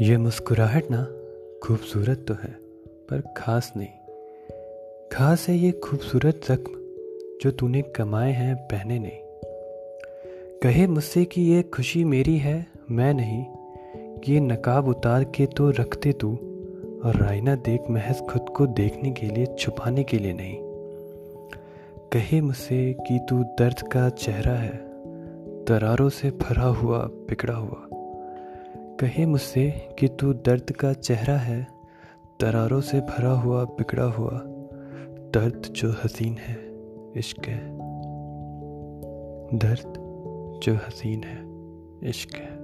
ये मुस्कुराहट ना खूबसूरत तो है, पर खास नहीं। खास है ये खूबसूरत जख्म जो तूने कमाए हैं, पहने नहीं। कहे मुझसे कि ये खुशी मेरी है, मैं नहीं। कि ये नकाब उतार के तो रखते तू, और रायना देख महज खुद को देखने के लिए, छुपाने के लिए नहीं। कहे मुझसे कि तू दर्द का चेहरा है, दरारों से भरा हुआ, बिगड़ा हुआ। कहे मुझसे कि तू दर्द का चेहरा है दरारों से भरा हुआ, बिगड़ा हुआ, दर्द जो हसीन है, इश्क है। दर्द जो हसीन है, इश्क है।